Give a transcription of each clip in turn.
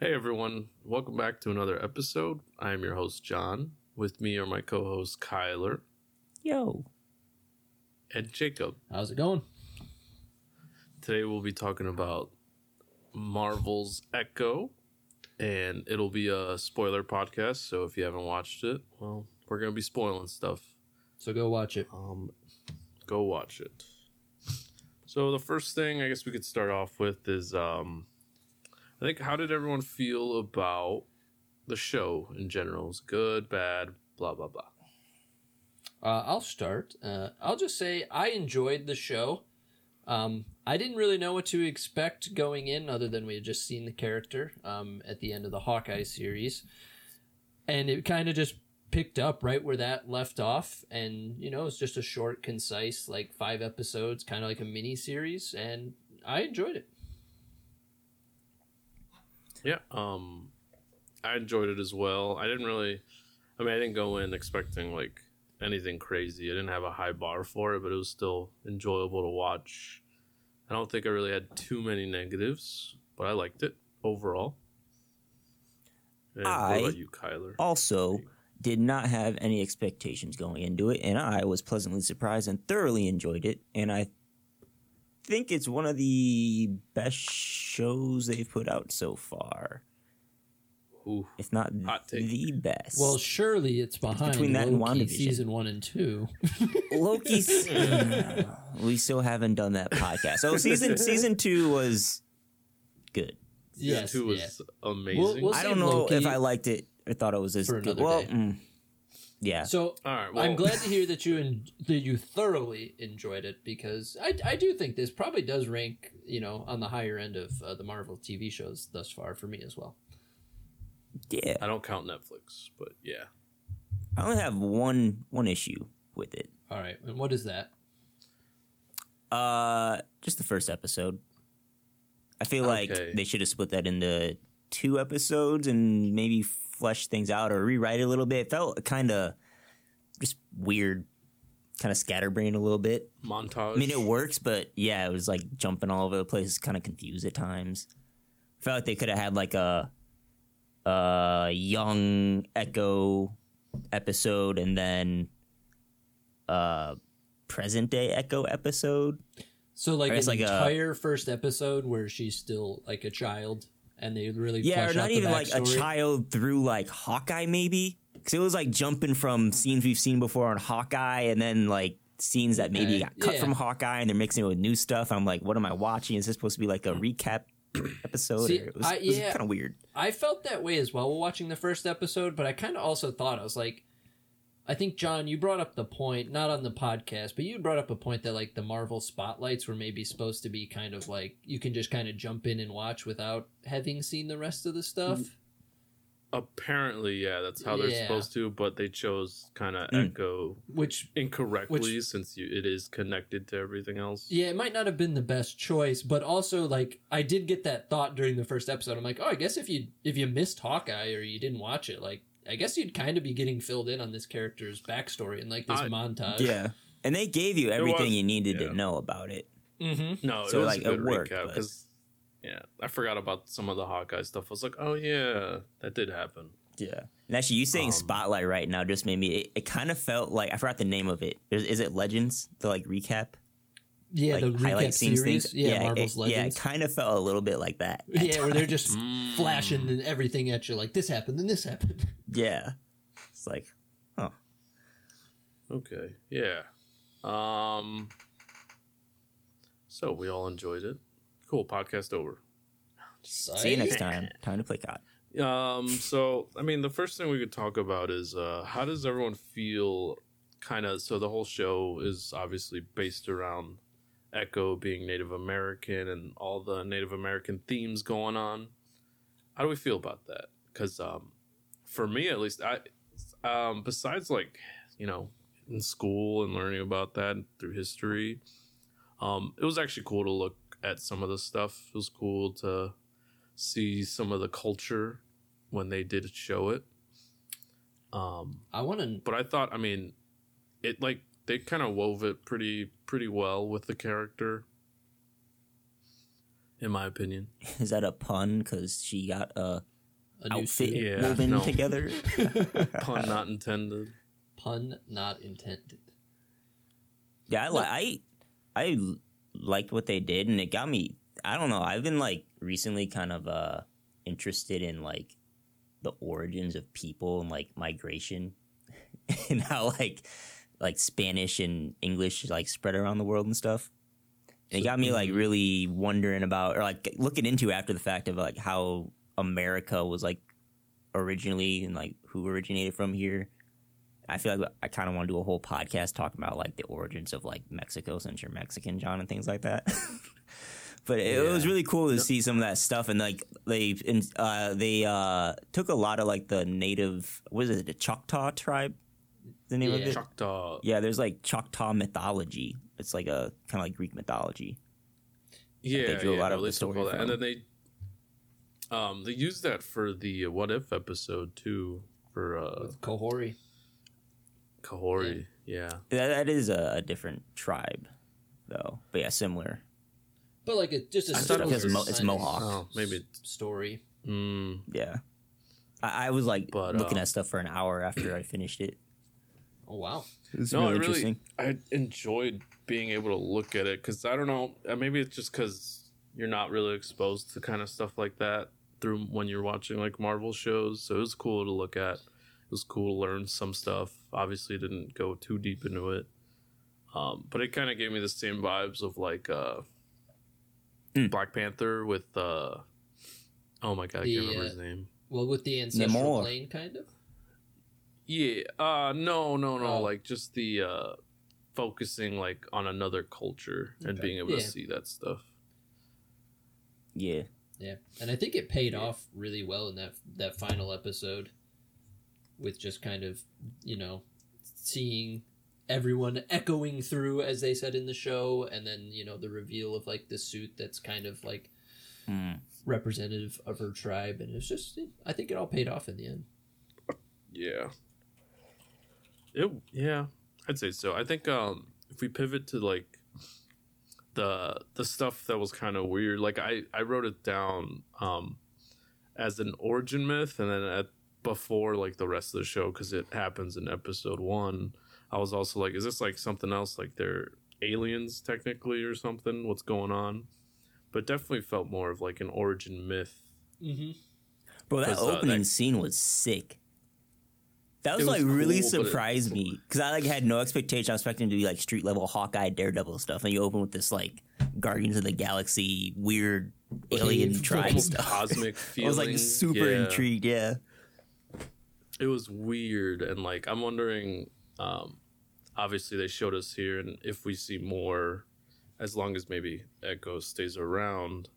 Hey everyone, welcome back to another episode. I am your host John. With me are my co-hosts Kyler Yo. and Jacob. How's it going? Today we'll be talking about Marvel's Echo, and it'll be a spoiler podcast. So if you haven't watched it, well, we're gonna be spoiling stuff. So go watch it. Um, go watch it. So the first thing I guess we could start off with is um, I think how did everyone feel about the show in general? It good, bad, blah blah blah. Uh, I'll start. Uh, I'll just say I enjoyed the show. Um, I didn't really know what to expect going in, other than we had just seen the character um, at the end of the Hawkeye series, and it kind of just picked up right where that left off. And you know, it's just a short, concise, like five episodes, kind of like a mini series, and I enjoyed it. Yeah, um, I enjoyed it as well. I didn't really, I mean, I didn't go in expecting like anything crazy. I didn't have a high bar for it, but it was still enjoyable to watch. I don't think I really had too many negatives, but I liked it overall. And I- what about you, Kyler? Also, did not have any expectations going into it, and I was pleasantly surprised and thoroughly enjoyed it. And I think it's one of the best shows they've put out so far, Ooh, if not the best. Well, surely it's behind between that and Loki WandaVision. season one and two. Loki's. we still haven't done that podcast. So season season two was good. season yes, two was yes. amazing. We'll- we'll I don't know Loki if I liked it or thought it was as good. Well, mm, yeah. So All right, well, I'm glad to hear that you en- that you thoroughly enjoyed it because I, I do think this probably does rank you know on the higher end of uh, the Marvel TV shows thus far for me as well. yeah. I don't count Netflix, but yeah. I only have one one issue with it. All right, and what is that? Uh, just the first episode. I feel like they should have split that into two episodes and maybe flesh things out or rewrite it a little bit. It felt kind of just weird, kind of scatterbrained a little bit. Montage. I mean, it works, but yeah, it was like jumping all over the place, kind of confused at times. Felt like they could have had like a a young Echo episode and then uh, a present day Echo episode. So like an like a- entire first episode where she's still like a child and they really Yeah, or not even like a child through like Hawkeye, maybe. Because it was like jumping from scenes we've seen before on Hawkeye, and then like scenes that maybe Okay, got cut yeah. from Hawkeye, and they're mixing it with new stuff. I'm like, what am I watching? Is this supposed to be like a hmm. recap episode? See, or it was, it was kind of weird. I felt that way as well while watching the first episode, but I kind of also thought I was like, I think John, you brought up the point, not on the podcast, but you brought up a point that like the Marvel spotlights were maybe supposed to be kind of like you can just kind of jump in and watch without having seen the rest of the stuff. Apparently, yeah, that's how they're Yeah. supposed to, but they chose kind of Mm. echo Which incorrectly Which- since you, it is connected to everything else. yeah, it might not have been the best choice, but also like I did get that thought during the first episode. I'm like, oh, I guess if you if you missed Hawkeye or you didn't watch it, like I guess you'd kind of be getting filled in on this character's backstory and like this I- montage. Yeah, and they gave you everything was- you needed yeah. to know about it. Mm-hmm. No, So, it was like, a good it worked, recap because yeah, I forgot about some of the Hawkeye stuff. I was like, oh yeah, that did happen. Yeah. And actually, you saying Um, Spotlight right now just made me. It, it kind of felt like I forgot the name of it. Is, is it Legends? The like recap, Yeah, like the recap highlight scenes series. things. Yeah, it- Marvel's yeah, it kind of felt a little bit like that. at Yeah, where they're just Mm. flashing and everything at you, like this happened, then this happened. yeah. It's like huh. Okay, yeah. Um, so we all enjoyed it. Cool. Podcast over. see you next time. Time to play COD. Um, so I mean, the first thing we could talk about is uh, how does everyone feel? Kind of. So the whole show is obviously based around Echo being Native American and all the Native American themes going on. How do we feel about that? Because um, for me, at least, I um, besides like you know in school and learning about that through history, um, it was actually cool to look at some of the stuff. It was cool to see some of the culture when they did show it. Um, I want to. but I thought, I mean, it like they kind of wove it pretty pretty well with the character. in my opinion. Is that a pun? Because she got a A new outfit suit. Yeah, woven no. together. Pun not intended. Pun not intended. Yeah, I like I I liked what they did, and it got me. I don't know. I've been like recently kind of uh interested in like the origins of people and like migration, and how like like Spanish and English like spread around the world and stuff. And it got me like really wondering about or like looking into after the fact of like how America was like originally and like who originated from here. I feel like I kind of want to do a whole podcast talking about like the origins of like Mexico since you're Mexican, John, and things like that. but it, it was really cool to see some of that stuff, and like they uh, they uh, took a lot of like the native what is it the Choctaw tribe, the name of Yeah. it. Choctaw. yeah, there's like Choctaw mythology. It's like a kind of like Greek mythology. Yeah, They drew a lot no, of the story all that. and then they, um, they used that for the uh, What If episode too for uh, With Kohori. Kahhori. Yeah. That, that is a, a different tribe, though. But yeah, similar. But like a, just a I thought it was Mo- it's Mohawk. Oh, maybe. story. Mm, Yeah, I, I was like But, looking uh, at stuff for an hour after I finished it. Oh wow. It was no, really I really, interesting. I enjoyed being able to look at it because I don't know. uh, Maybe it's just because you're not really exposed to kind of stuff like that through when you're watching like Marvel shows. So it was cool to look at. It was cool to learn some stuff. Obviously, didn't go too deep into it, um, but it kind of gave me the same vibes of like uh, Mm. Black Panther with uh, oh my god, I can't remember uh, his name. Well, with the ancestral Namor. plane, kind of. Yeah, uh, no, no, no, Oh. like just the uh, focusing like on another culture and Okay. being able Yeah. to see that stuff. Yeah, Yeah, and I think it paid off really well in that that final episode, with just kind of you know seeing everyone echoing through as they said in the show, and then you know the reveal of like the suit that's kind of like Hmm. representative of her tribe, and it's just I think it all paid off in the end. Yeah. It yeah, I'd say so. I think um if we pivot to like the the stuff that was kind of weird, like I I wrote it down um as an origin myth and then at before like the rest of the show cuz it happens in episode 1. I was also like is this like something else like they're aliens technically or something? What's going on? But definitely felt more of like an origin myth. Mm-hmm. bro, that 'Cause, uh, opening that- scene was sick. That was, was like really cool, it- surprised me because I like had no expectation. I was expecting to be like street level Hawkeye, Daredevil stuff, and you open with this like Guardians of the Galaxy weird alien tribe stuff. Cosmic I was like super Yeah. intrigued. Yeah. it was weird and like i'm wondering um obviously they showed us here and if we see more as long as maybe echo stays around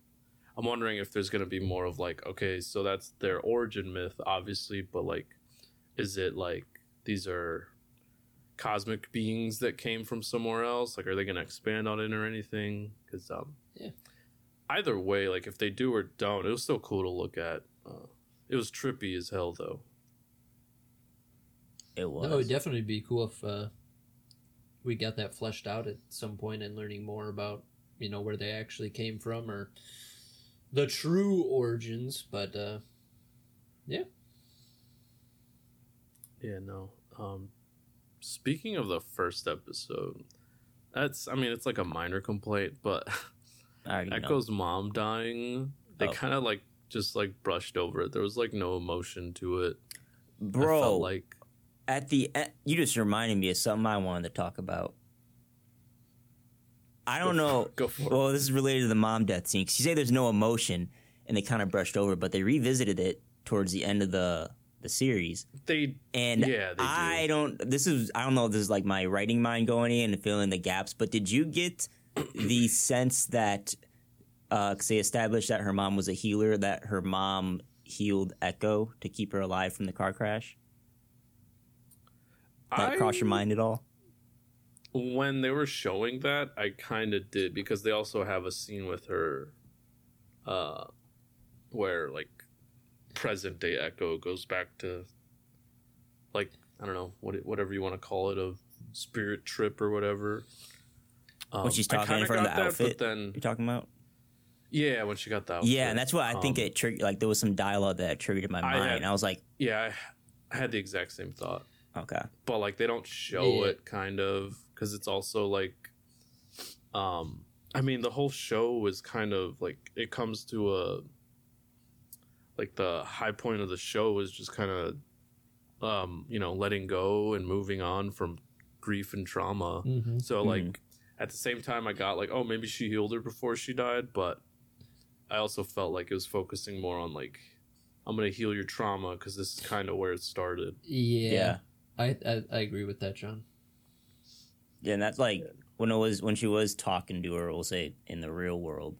i'm wondering if there's going to be more of like okay so that's their origin myth obviously but like is it like these are cosmic beings that came from somewhere else like are they going to expand on it or anything because um Yeah. either way like if they do or don't it was still cool to look at uh, it was trippy as hell though It was. No, it'd definitely be cool if uh, we got that fleshed out at some point and learning more about you know where they actually came from or the true origins. But uh, Yeah, no. Um speaking of the first episode, that's I mean it's like a minor complaint, but already know. Echo's mom dying, they Oh. kind of like just like brushed over it. There was like no emotion to it. Bro. like at the end, you just reminded me of something I wanted to talk about. I don't Go know. go for it. well, this is related to the mom death scene. 'cause you say there's no emotion, and they kind of brushed over, it, but they revisited it towards the end of the the series. they And Yeah, they. I don't. This is I don't know. if This is like my writing mind going in and filling the gaps. But did you get the sense that uh 'cause they established that her mom was a healer, that her mom healed Echo to keep her alive from the car crash? That I- cross your mind at all? when they were showing that, I kind of did because they also have a scene with her, uh, where like present day Echo goes back to, like I don't know what it, whatever you want to call it, a spirit trip or whatever. Um, When she's talking in front of the that, outfit? then You're talking about? Yeah, when she got that. Yeah, and that's why I think Um, it triggered. Like there was some dialogue that triggered my I mind. had- I was like, Yeah, I, I had the exact same thought, okay, but like they don't show Yeah. it, kind of, because it's also like, um, I mean, the whole show is kind of like it comes to a, like the high point of the show is just kind of, um, you know, letting go and moving on from grief and trauma. Mm-hmm. So Mhm. like at the same time I got like, oh maybe she healed her before she died, but I also felt like it was focusing more on like I'm gonna heal your trauma because this is kind of where it started. Yeah, yeah, I, I I agree with that, John. yeah, and that's like when it was when she was talking to her. We'll say in the real world,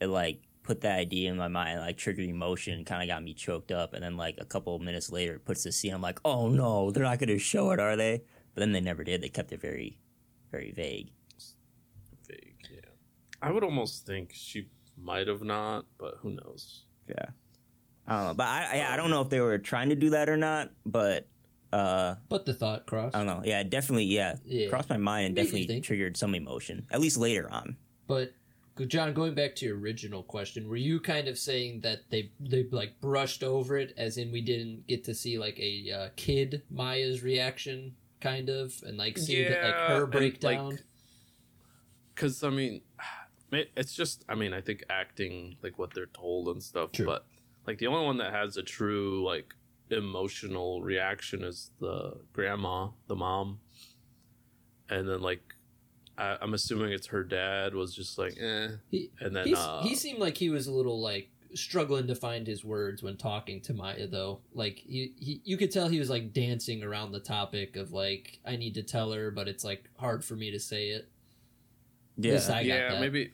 it like put that idea in my mind, like triggered emotion, kind of got me choked up, and then like a couple of minutes later, it puts the scene. I'm like, oh no, they're not going to show it, are they? But then they never did. They kept it very, very vague. Vague, yeah. I would almost think she might have not, but who knows? Yeah, I don't know, but I I, I don't know if they were trying to do that or not, but. uh But the thought crossed. I don't know. Yeah, definitely. Yeah, Yeah. crossed my mind and Made definitely triggered some emotion. At least later on. But John, going back to your original question, were you kind of saying that they they like brushed over it, as in we didn't get to see like a uh, kid Maya's reaction, kind of, and like see that, like her breakdown? like, Because I mean, it's just I mean I think acting like what they're told and stuff, True. but like the only one that has a true like emotional reaction is the grandma, the mom, and then like I, I'm assuming it's her dad was just like eh, he and then uh, he seemed like he was a little like struggling to find his words when talking to Maya, though. Like he, he you could tell he was like dancing around the topic of like I need to tell her, but it's like hard for me to say it. Yeah. This got yeah that. maybe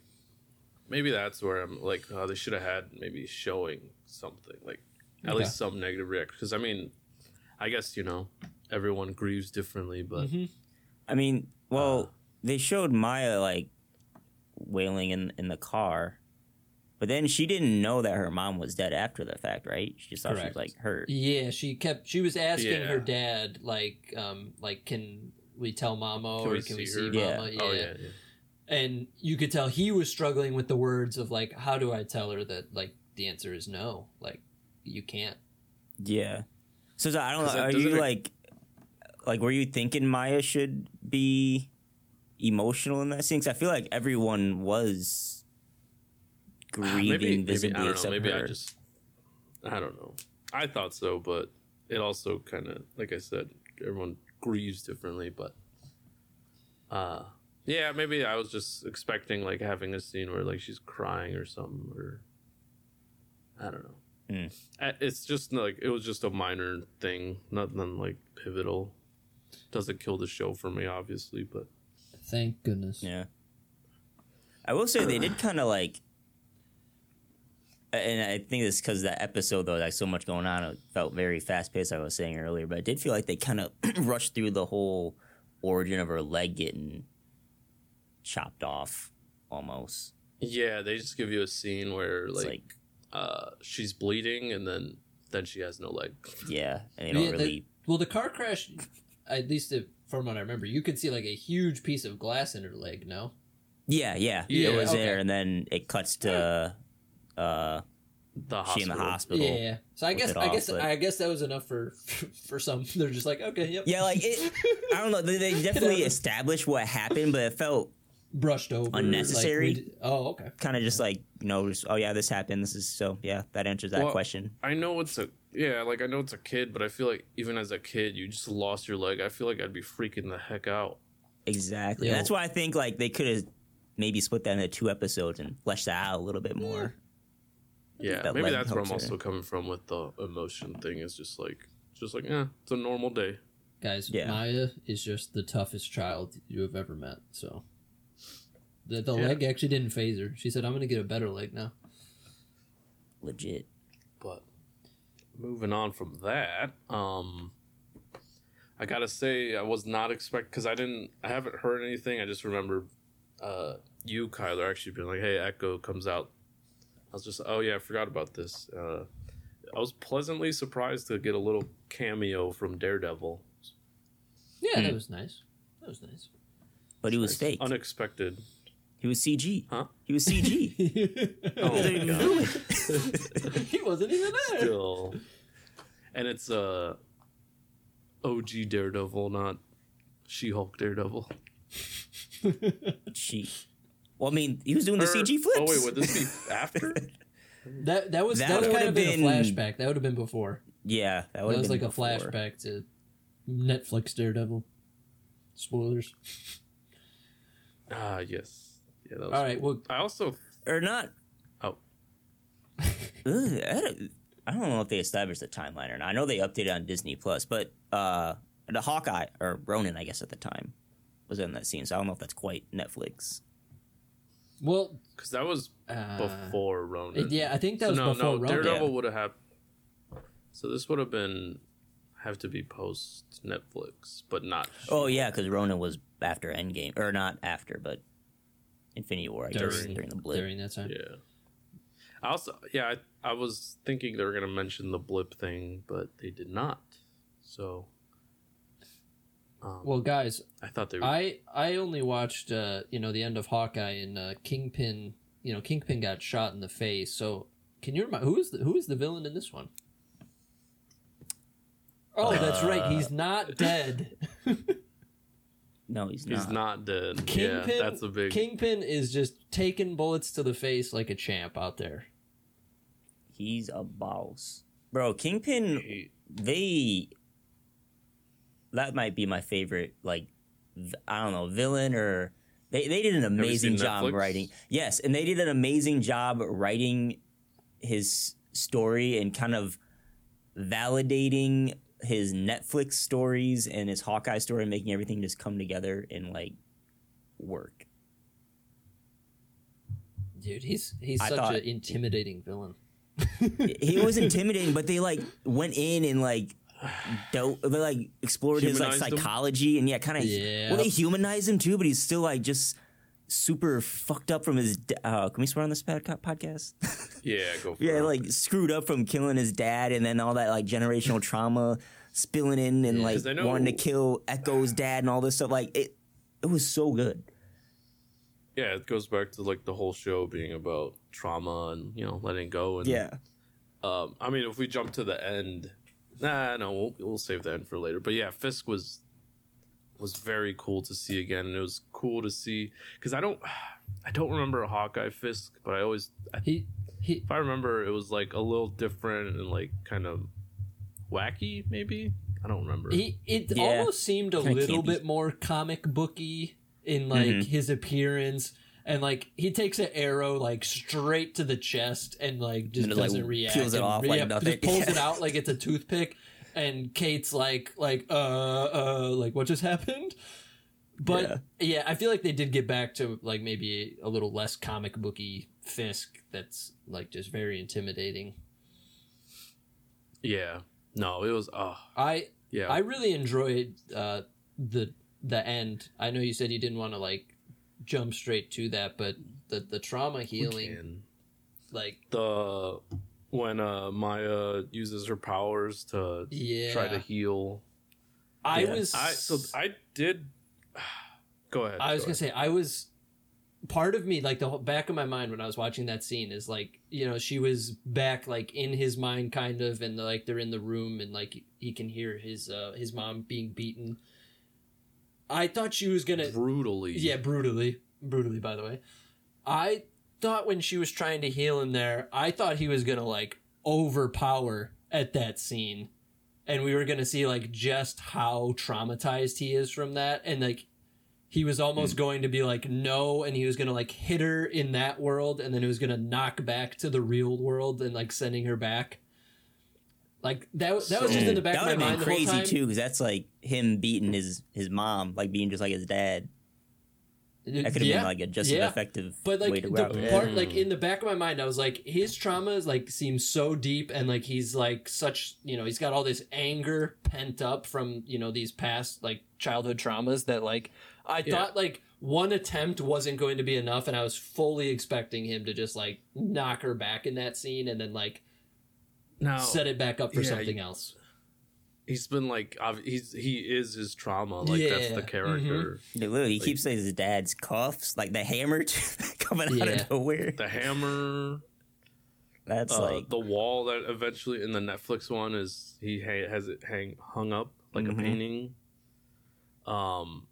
maybe that's where I'm like oh, they should have had maybe showing something like at Okay. least some negative reaction because I mean I guess you know everyone grieves differently but Mhm. I mean, well, Uh. They showed Maya like wailing in in the car, but then she didn't know that her mom was dead after the fact, right? She just thought Correct. she was like hurt. Yeah, she kept. She was asking Yeah. her dad, like, um, like, can we tell Mama Can or we can we see see her? Mama? Yeah. oh yeah, yeah. And you could tell he was struggling with the words of like, how do I tell her that like the answer is no, like you can't. Yeah. So, so I don't know. Are you it- like, like, were you thinking Maya should be emotional in that scene? Because I feel like everyone was grieving maybe, maybe visibly I don't know except maybe her. I just I don't know I thought so but it also kind of like I said everyone grieves differently but uh yeah maybe I was just expecting like having a scene where like she's crying or something or I don't know. Uh, it's just like it was just a minor thing nothing like pivotal doesn't kill the show for me obviously but Thank goodness. Yeah. I will say they did kind of like, and I think it's because that episode though, like so much going on, it felt very fast paced. I was saying earlier, but I did feel like they kind of rushed through the whole origin of her leg getting chopped off, almost. yeah they just give you a scene where like, like, uh she's bleeding and then then she has no leg yeah, and they don't Yeah, that- really. Well, the car crash, at least if, from what I remember, you could see like a huge piece of glass in her leg. No. Yeah, yeah, Yeah, it was okay. there, and then it cuts to uh, the she in the hospital. hospital. Yeah. So I guess I off, guess but- I guess that was enough for for some. They're just like, okay, yep. Yeah, like it. I don't know. They, they definitely happens. established what happened, but it felt brushed over. Unnecessary? we d- oh, okay. kind of just like you know, just, oh yeah, this happened. This is so yeah, that answers that Well, question. I know it's a yeah, like I know it's a kid, but I feel like even as a kid, you just lost your leg. I feel like I'd be freaking the heck out. Exactly. Yeah. That's why I think like they could have maybe split that into two episodes and fleshed that out a little bit more. Yeah, That maybe that's where I'm helps her. also coming from with the emotion thing. Is just like, just like, yeah, it's a normal day. Guys, Yeah. Maya is just the toughest child you have ever met. So the the Yeah. leg actually didn't phase her. She said, "I'm gonna get a better leg now." Legit. But moving on from that, um, I gotta say I was not expect because I didn't, I haven't heard anything. I just remember uh, you, Kyler, actually being like, "Hey, Echo comes out." I was just, oh yeah, I forgot about this. Uh, I was pleasantly surprised to get a little cameo from Daredevil. Yeah, that Hmm. was nice. That was nice. But he was Nice. fake. unexpected. He was CG. Huh? He was CG. Oh They my god. film he wasn't even there. Still, and it's uh, OG Daredevil, not She-Hulk Daredevil. She. Well, I mean, he was doing the CG flips. Oh wait, would this be after? That that was That that, would would've been, been- a flashback. That would have been before. Yeah, that That would was like a flashback to Netflix Daredevil. Spoilers. Ah, yes. Yeah, that was All right. Well, I also or not. Oh. Ugh, I, don't, I don't know if they established the timeline or not. I know they updated on Disney Plus, but uh, the Hawkeye or Ronin, I guess at the time, was in that scene. So I don't know if that's quite Netflix. well, because that was uh, before Ronin. yeah, I think that So was no, before no, Ronin. Daredevil Yeah. would have had. So this would have been have to be post Netflix, but not. Oh yeah, because Ronin was after Endgame, or not after, but Infinity War. I guess during, during the blip. during that time. Yeah. I also, yeah, I, I was thinking they were gonna mention the blip thing, but they did not. So. Um, Well, guys, I thought they. Were, I I only watched uh, you know the end of Hawkeye and uh, Kingpin. You know, Kingpin got shot in the face. So, can you remind who is the who is the villain in this one? Oh, that's right. He's not dead. No, he's not. he's not. not dead. Kingpin. yeah, that's a big. Kingpin is just taking bullets to the face like a champ out there. He's a boss, bro. Kingpin. They. That might be my favorite. Like, I don't know, villain or they. They did an amazing job Netflix? writing. Yes, and they did an amazing job writing his story and kind of validating his Netflix stories and his Hawkeye story, making everything just come together and like work. Dude, he's he's I such thought- an intimidating villain. he was intimidating, but they like went in and like don't they like explored his like Humanized him? psychology and yeah, kind of. Yeah. Well, they humanized him too, but he's still like just super fucked up from his. da- Uh, can we swear on this pod- podcast? yeah, go for yeah, it. like screwed up from killing his dad, and then all that like generational trauma spilling in, and Yeah. like 'Cause I know- wanting to kill Echo's dad and all this stuff. Like it, it was so good. yeah, it goes back to like the whole show being about trauma and you know letting go and Yeah, Um, I mean, if we jump to the end, nah, no, we'll, we'll save the end for later. But yeah, Fisk was was very cool to see again, and it was cool to see because I don't, I don't remember a Hawkeye Fisk, but I always, I, He he if I remember, it was like a little different and like kind of wacky, maybe. I don't remember. He it Yeah. almost seemed a Kinda little campy. bit more comic booky in like Mhm. his appearance, and like he takes an arrow like straight to the chest and like just And it, doesn't react. peels it and off like yeah, nothing. Just pulls it out like it's a toothpick, and Kate's like like uh uh like what just happened. But yeah. I feel like they did get back to like maybe a little less comic booky Fisk. That's like just very intimidating. yeah, no, it was. Oh, I yeah, I really enjoyed uh, the the end. I know you said you didn't want to like jump straight to that, but the the trauma healing, like the when uh Maya uses her powers to yeah, try to heal. I Yeah. was I so I did. Go ahead. I was go gonna say I was part of me like the whole, back of my mind when I was watching that scene is like you know she was back like in his mind kind of and like they're in the room and like he can hear his uh his mom being beaten. I thought she was gonna brutally. Yeah, brutally. Brutally, by the way. I thought when she was trying to heal him there, I thought he was gonna like overpower at that scene. And we were gonna see like just how traumatized he is from that. And like he was almost hmm. going to be like no and he was gonna like hit her in that world and then he was gonna knock back to the real world and like sending her back. Like that that was just in the back that of my would have mind been crazy too, because that's like him beating his his mom, like being just like his dad. Uh, that could have Yeah. been like a just an effective But way like to the it. part, Yeah. like hmm. in the back of my mind, I was like, his traumas like seem so deep, and like he's like such, you know, he's got all this anger pent up from you know these past like childhood traumas that like I Yeah. thought like one attempt wasn't going to be enough, and I was fully expecting him to just like knock her back in that scene, and then like Now set it back up for yeah, something else. he's been like he's he is his trauma like that's the character Dude, literally, he Like- keeps saying his dad's cuffs, like the hammer coming out of nowhere. the hammer That's uh, like the wall that eventually in the netflix one is he ha- has it hang hung up like Mhm. a painting um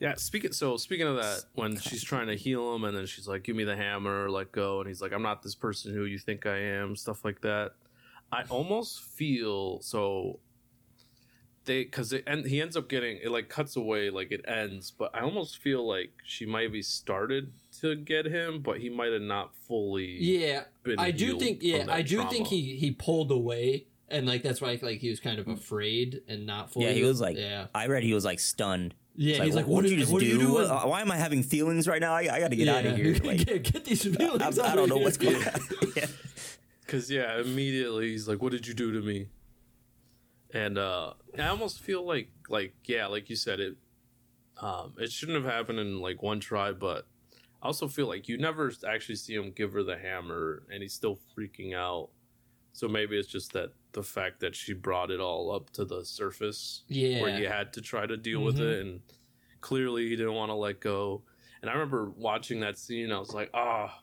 yeah speaking so speaking of that when she's trying to heal him and then she's like give me the hammer let go and he's like i'm not this person who you think i am stuff like that i almost feel so they because it and he ends up getting it like cuts away like it ends but i almost feel like she might be started to get him but he might have not fully Yeah, been I do think. Yeah, I do trauma. think he he pulled away, and like that's why like he was kind of afraid and not fully. yeah, he was like, yeah, I read he was like stunned. Yeah. It's like, he's like, what, what, did did you just what do? You doing? What- uh, why am I having feelings right now? I, I got to get out of here. Like, get, get these feelings. I, I out don't of know here. what's going on. yeah. Because yeah, immediately he's like, "What did you do to me?" And uh I almost feel like, like yeah, like you said, it um it shouldn't have happened in like one try, but I also feel like you never actually see him give her the hammer, and he's still freaking out. So maybe it's just that the fact that she brought it all up to the surface, Yeah. where he had to try to deal with Mhm. it, and clearly he didn't want to let go. And I remember watching that scene, I was like, ah,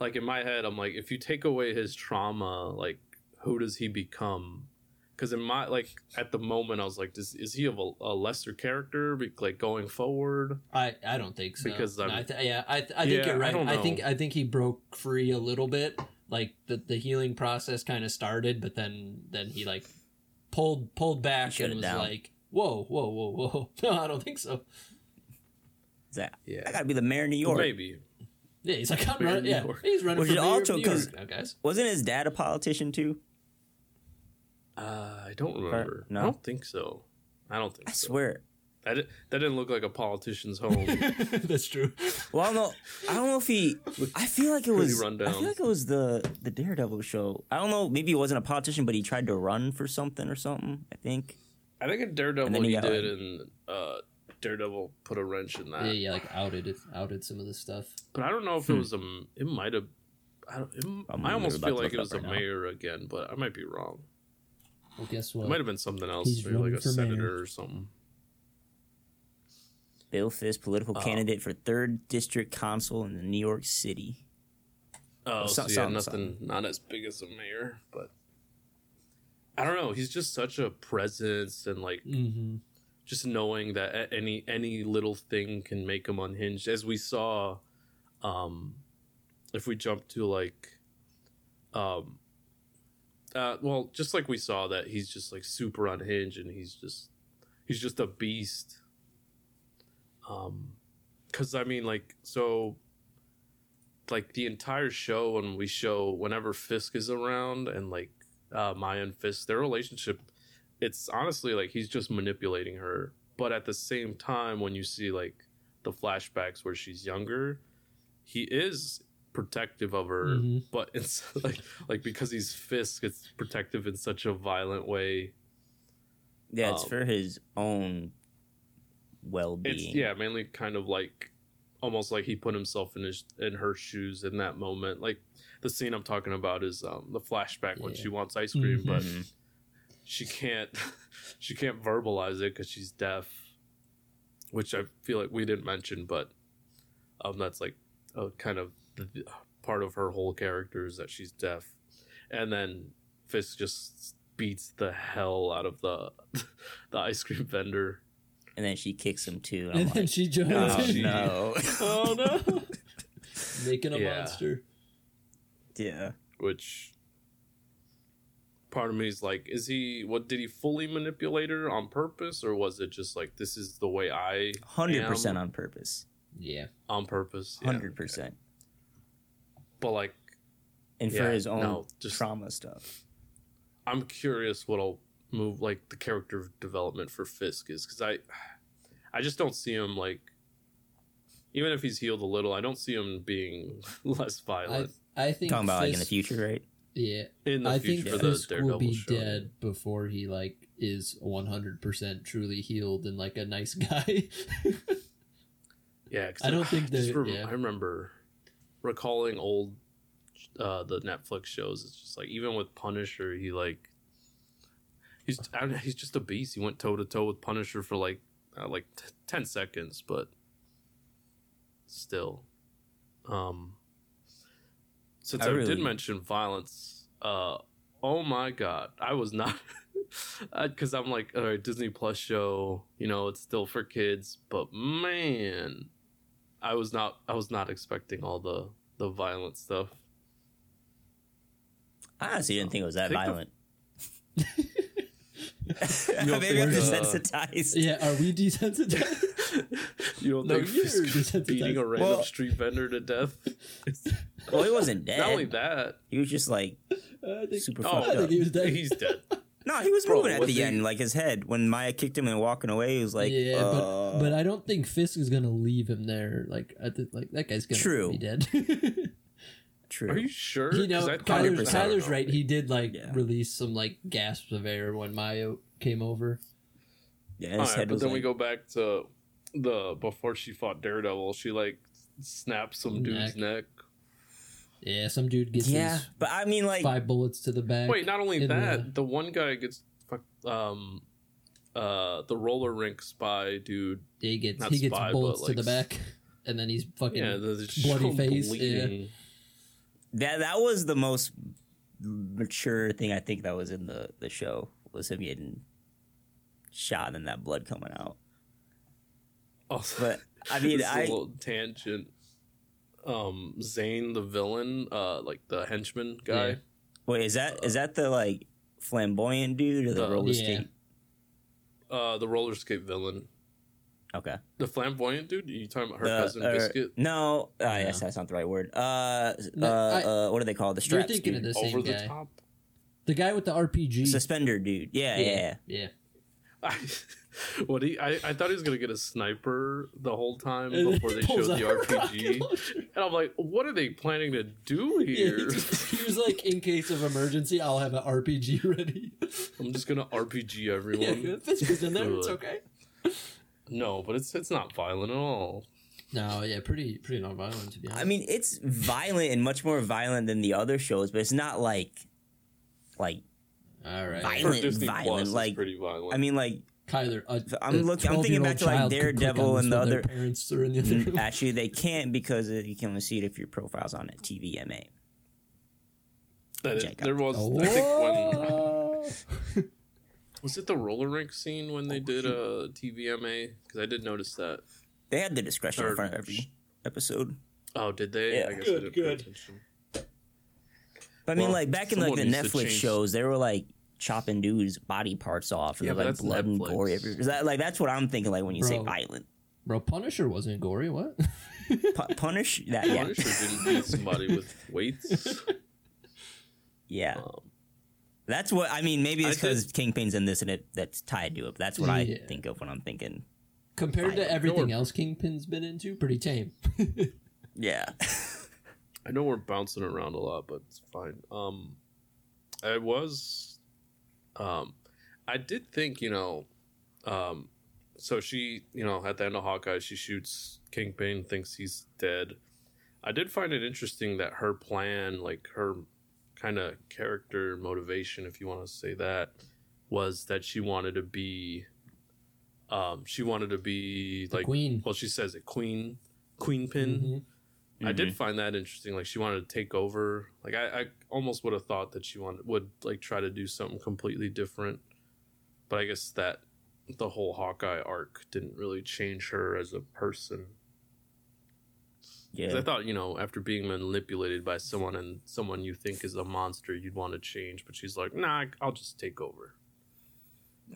like in my head, I'm like, if you take away his trauma, like, who does he become? Because in my like at the moment, I was like, does, is he of a, a lesser character, be- like going forward? I, I don't think so. Because No, I th- yeah, I, th- I think Yeah, you're right. don't I, think. I think he broke free a little bit. Like the the healing process kind of started, but then then he like pulled pulled back Shut and was down. like, "Whoa, whoa, whoa, whoa!" No, I don't think so. That, Yeah, I got to be the mayor of New York. maybe. Yeah, he's like, "I'm Mayor of running." Yeah, he's running Which for is mayor also of New 'cause- York now, guys. Wasn't his dad a politician too? Uh, I don't remember. no? I don't think so. I don't think I so. swear. That, di- that didn't look like a politician's home. That's true. Well, I don't know. I don't know if he. I feel like it Pretty was. I feel like it was the the Daredevil show. I don't know. Maybe he wasn't a politician, but he tried to run for something or something. I think. I think in Daredevil And he he got, did, like- and uh, Daredevil put a wrench in that. yeah, yeah, like outed it, outed some of the stuff. But I don't know if Hmm. it was a. It might have. I, don't, it, I'm almost feel like it was up a right now. mayor again, but I might be wrong. Well, guess what? It might have been something else, He's maybe like a for mayor. senator or something. Bill Fisk, political Oh. candidate for third district council in New York City. Oh, so- so, yeah, something, nothing, not as big as a mayor, but I don't know. He's just such a presence, and like Mm-hmm. just knowing that any any little thing can make him unhinged, as we saw. Um, if we jump to like, um, uh, well, just like we saw that he's just like super unhinged, and he's just he's just a beast. Um, because I mean, like, so like the entire show when we show whenever Fisk is around and like uh Maya and Fisk, their relationship, it's honestly like he's just manipulating her. But at the same time, when you see like the flashbacks where she's younger, he is protective of her. Mhm. But it's like like because he's Fisk, it's protective in such a violent way. Yeah, it's Um, for his own well being. It's yeah, mainly kind of like almost like he put himself in his in her shoes in that moment. Like the scene I'm talking about is um the flashback when Yeah. she wants ice cream, but Mhm. she can't she can't verbalize it because she's deaf, which I feel like we didn't mention, but um that's like a kind of part of her whole character is that she's deaf, and then Fisk just beats the hell out of the the ice cream vendor. And then she kicks him too. And I'm And then like, she jumps oh she- no. Oh no! making a Yeah. monster. yeah. which part of me is like is he what did he fully manipulate her on purpose or was it just like this is the way i 100% on purpose. Yeah. on purpose Yeah. 100%. but like And for his own no, just- trauma stuff. i'm curious what'll move like the character development for fisk is because i i just don't see him like even if he's healed a little i don't see him being less violent I think Talking about like in the future, right? Yeah, in the I think future for the Fisk will be show dead before he like is one hundred percent truly healed and like a nice guy. Yeah, 'cause I don't think just that- rem- yeah. I remember recalling old uh the Netflix shows. It's just like even with Punisher, he like he's I don't know, he's just a beast. He went toe to toe with Punisher for like uh, like t- ten seconds, but still, um, since I I, really- did mention violence, uh, oh my god, I was not. Because I'm like, all right, Disney Plus show, you know, it's still for kids, but man, I was not, I was not expecting all the the violent stuff. I honestly didn't think it was that the- violent. don't Maybe I'm think, uh, desensitized. Yeah, are we desensitized? You don't No, think you're desensitized. beating a random Well- street vendor to death? Well, he wasn't dead. Not only that, He was just like I think, super oh, fucked I think up. he was dead. he's dead. No, he was Bro, moving at the they- end, like his head. When Maya kicked him and walking away, he was like, yeah, uh, but but I don't think Fisk is gonna leave him there. Like I think like that guy's gonna True. be dead. True. Are you sure? you know, 'Cause I Kyler's, Kyler's right. He did like Yeah. release some like gasps of air when Maya came over. yeah, his right, head but was then like, we go back to the before she fought Daredevil. She like snapped some dude's neck. Yeah, some dude gets yeah, his but I mean, like, five bullets to the back. Wait, not only that, the- the one guy gets. Um, uh, the roller rink spy dude. he gets not he gets spy, bullets but, to the back, and then he's fucking Yeah, the, the bloody face, bleeding. That that was the most mature thing I think that was in the the show was him getting shot and that blood coming out. Also, But I mean, this is a I little tangent. Um, Zane, the villain, uh, like the henchman guy. Yeah. wait, is that is that the like flamboyant dude or the Uh, roller Yeah. skate? Uh, the roller skate villain. Okay, The flamboyant dude? you talking about her The- cousin uh, Biscuit? No, uh, Yeah. yes, that's not the right word. Uh, No, uh, I- uh, what do they call it? the You're straps? thinking of the same Over the guy, top? the guy with the RPG. suspender dude. Yeah, yeah, yeah. yeah. I, what he, I, I thought he was gonna get a sniper the whole time And before they showed the out a rocket RPG, and I'm like, what are they planning to do Yeah, he, here? just- he was like, in case of emergency, I'll have an RPG ready. I'm just gonna RPG yeah, everyone. Fisk is in there. It's okay. No, but it's it's not violent at all. No, yeah, pretty pretty non-violent to be honest. I mean, it's violent and much more violent than the other shows, but it's not like, like all right, violent. Disney violent, Plus, like- it's pretty violent. I mean, like Kyler. A, I'm a looking- I'm thinking back to, like, child could click Daredevil and the other- parents are in the other mm, room. actually they can't because you can only see it if your profile's on a TVMA. That it- check out. there was, I think when Oh. was it the roller rink scene when they did a TVMA? Because I did notice that. They had the discretion in front of every episode. Oh, did they? Yeah. I guess Good, I good. But I mean, Well, like back in like the someone needs to Netflix shows, they were like chopping dudes' body parts off and Yeah, like that's blood and Netflix. gory. Everywhere. Is that like that's what I'm thinking? Like when you say Bro. violent, Bro, Punisher wasn't gory. What? Pu- punish that. Yeah, Punisher didn't beat somebody with weights. yeah. Um, That's what I mean. Maybe it's because Kingpin's in this and it that's tied to it. But that's what I think of when I'm thinking. Compared to everything else Kingpin's been into, pretty tame. Yeah, I know we're bouncing around a lot, but it's fine. Um, I was, um, I did think, you know, um, so she, you know, at the end of Hawkeye, she shoots Kingpin, thinks he's dead. I did find it interesting that her plan, like her kind of character motivation, if you want to say that, was that she wanted to be, um, she wanted to be The like, Queen. well, she says it, Queen, Queen Pin. Mhm. I did find that interesting. Like she wanted to take over. Like I, I almost would have thought that she wanted would like try to do something completely different. But I guess that the whole Hawkeye arc didn't really change her as a person. Yeah. I thought, you know, after being manipulated by someone and someone you think is a monster, you'd want to change. But she's like, nah, I'll just take over.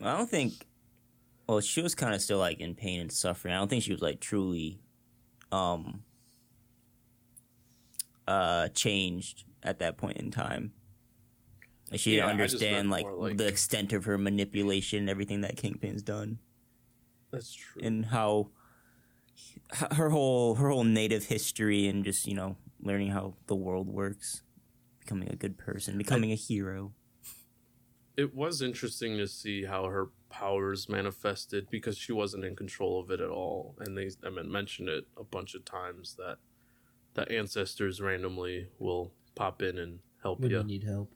I don't think. Well, she was kind of still like in pain and suffering. I don't think she was like truly, um, uh, changed at that point in time. Like, she Yeah, didn't understand like, like- the extent of her manipulation, and everything that Kingpin's done, That's true. and how her whole her whole native history, and just you know learning how the world works, becoming a good person, becoming a hero. it was interesting to see how her powers manifested because she wasn't in control of it at all and they i mean mentioned it a bunch of times that the ancestors randomly will pop in and help When you you need help.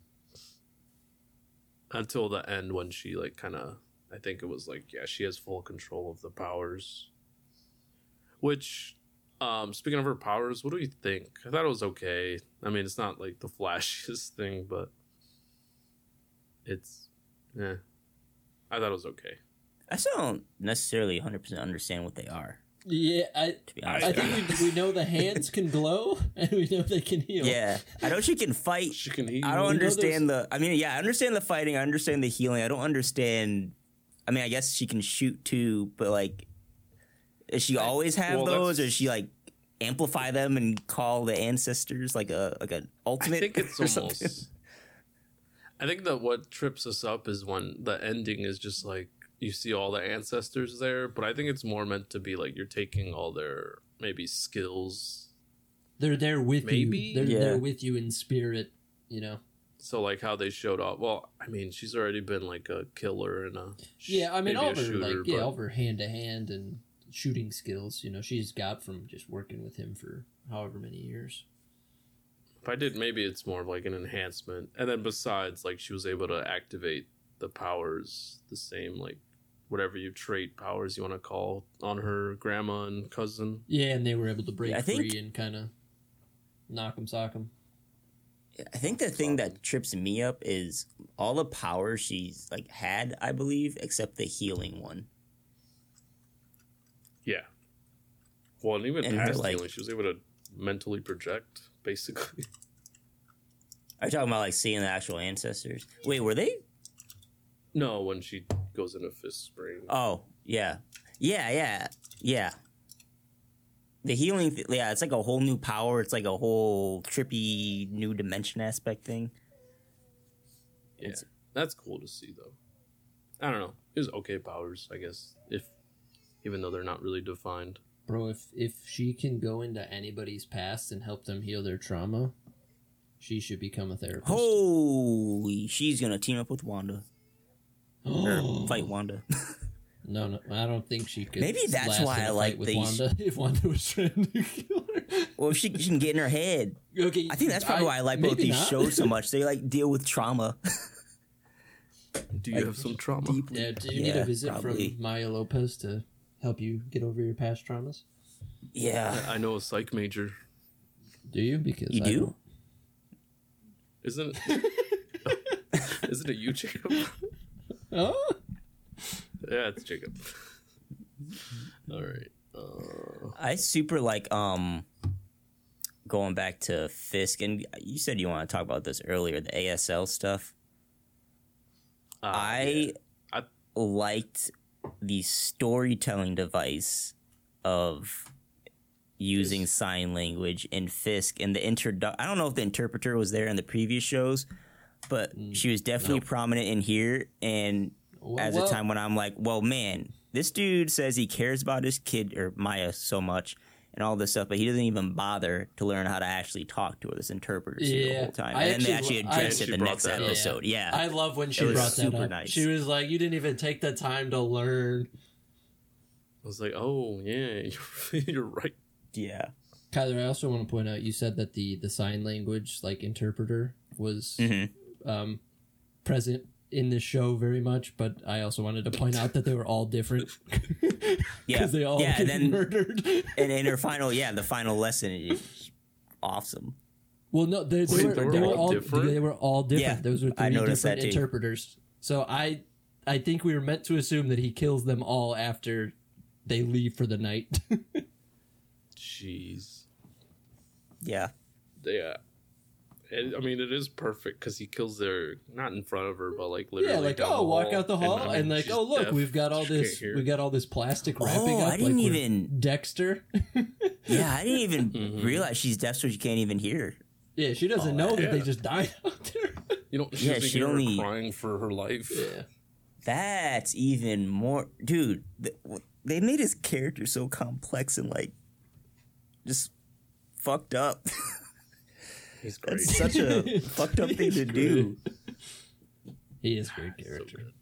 until the end when she like kind of I think it was like yeah she has full control of the powers. Which, um, speaking of her powers, what do you think? I thought it was okay. I mean, it's not like the flashiest thing, but it's yeah. I thought it was okay. I still don't necessarily 100% understand what they are, Yeah, I to be honest. I with think we, we know the hands can glow and we know they can heal. yeah, I know she can fight. She can heal. I don't know understand the. I mean, yeah, I understand the fighting. I understand the healing. I don't understand. I mean, I guess she can shoot too, but like, does she always have well, those, or that's- does she like amplify them and call the ancestors like a like an ultimate? I think it's or something? I think that what trips us up is when the ending is just like you see all the ancestors there, but I think it's more meant to be like you're taking all their maybe skills. They're there with Maybe? you. They're Yeah. there with you in spirit, you know. So like how they showed off. Well, I mean, she's already been like a killer and a Yeah, I mean maybe all her shooter, like yeah, but- all her hand to hand and shooting skills, you know, she's got from just working with him for however many years. If I did, maybe it's more of like an enhancement. And then besides, like she was able to activate the powers the same, like whatever you trait powers you want to call on her grandma and cousin. Yeah, and they were able to break I think- free and kind of knock him, sock him. I think the thing that trips me up is all the power she's like had, I believe, except the healing one. Yeah. Well, and even And past like- healing, she was able to mentally project, basically. Are you talking about like seeing the actual ancestors? Wait, were they? no, when she goes into fist spring. Oh, yeah, yeah, yeah, yeah. The healing, th- yeah, it's like a whole new power. It's like a whole trippy new dimension aspect thing. yeah. That's cool to see, though. I don't know. It was okay powers, I guess, if even though they're not really defined. Bro, if if she can go into anybody's past and help them heal their trauma, she should become a therapist. Holy, she's gonna team up with Wanda or fight Wanda. No, no, I don't think she could. Maybe that's last why in a I like with these- Wanda. If Wanda was trying to kill her, well, she, she can get in her head. okay. I think that's probably why I like both these not. shows so much. They like deal with trauma. Do you Like, have some trauma? deeply. Yeah, do you need a visit probably. from Maya Lopez to help you get over your past traumas? Yeah, I know a psych major. Do you? Because you I do. don't. Isn't Isn't it you, Jacob? Oh, yeah, it's Jacob. All right. Uh, I super like um going back to Fisk and you said you want to talk about this earlier, the ASL stuff. uh, I, I- liked the storytelling device of using sign language in Fisk and the introdu I don't know if the interpreter was there in the previous shows, but mm, she was definitely prominent in here. And Well- as well- a time when I'm like, well, man, this dude says he cares about his kid or Maya so much and all this stuff, but he doesn't even bother to learn how to actually talk to her. This interpreter the whole time, I and then they actually actually I address it the next episode. Yeah, I love when she was brought that super up. nice. She was like, "You didn't even take the time to learn." I was like, oh yeah, you're, you're right. yeah. Kyler, I also want to point out you said that the the sign language like interpreter was Mhm. um, present in this show very much, but I also wanted to point out that they were all different. Yeah. because they all Yeah, get and then- murdered. And in her final, yeah, the final lesson is awesome. well, no, they, they, Wait, were, they were they were all all different? They were all different. Yeah, Those were three different that interpreters. So I, I think we were meant to assume that he kills them all after they leave for the night. Jeez. Yeah. Yeah. And, I mean, it is perfect because he kills their not in front of her, but like literally. yeah, like down oh, the walk out the hall, I and, like oh look, deaf. we've got all this, can't we got all this plastic wrapping Oh, up. I didn't like even- Dexter. Yeah, I didn't even Mhm. realize she's deaf, so she can't even hear. yeah, she doesn't know that they just died out there. You don't. Yeah, Yeah, she she only- crying for her life. yeah. That's even more, dude. They made his character so complex and like just fucked up. He's great. That's such a fucked up thing He's to do. He is a great character. good.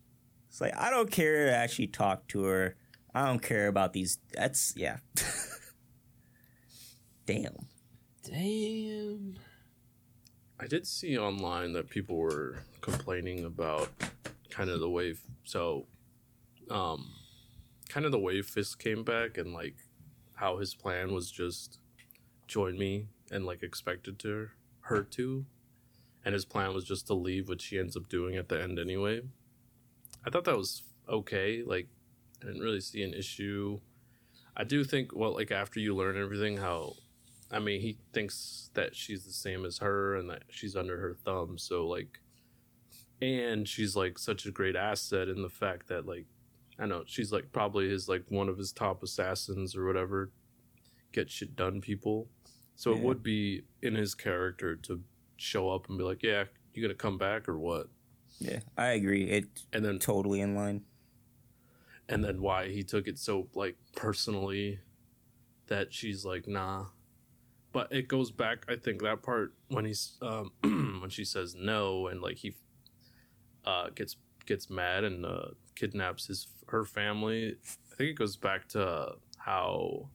It's like I don't care to actually talk to her. I don't care about these. That's yeah. Damn. Damn. I did see online that people were complaining about kind of the way. So, um, kind of the way Fisk came back and like how his plan was just join me and like expected to her to, and his plan was just to leave, which she ends up doing at the end anyway. I thought that was okay. Like, I didn't really see an issue. I do think, well, like after you learn everything, how, I mean, he thinks that she's the same as her and that she's under her thumb. So like, and she's like such a great asset in the fact that like, I know she's like probably his like one of his top assassins or whatever, get shit done people. So it would be in his character to show up and be like, yeah, you gonna come back or what? Yeah, I agree. It's And then totally in line. and then why he took it so like personally that she's like nah but it goes back i think that part when he's um when she says no and like he uh gets gets mad and uh kidnaps his her family i think it goes back to how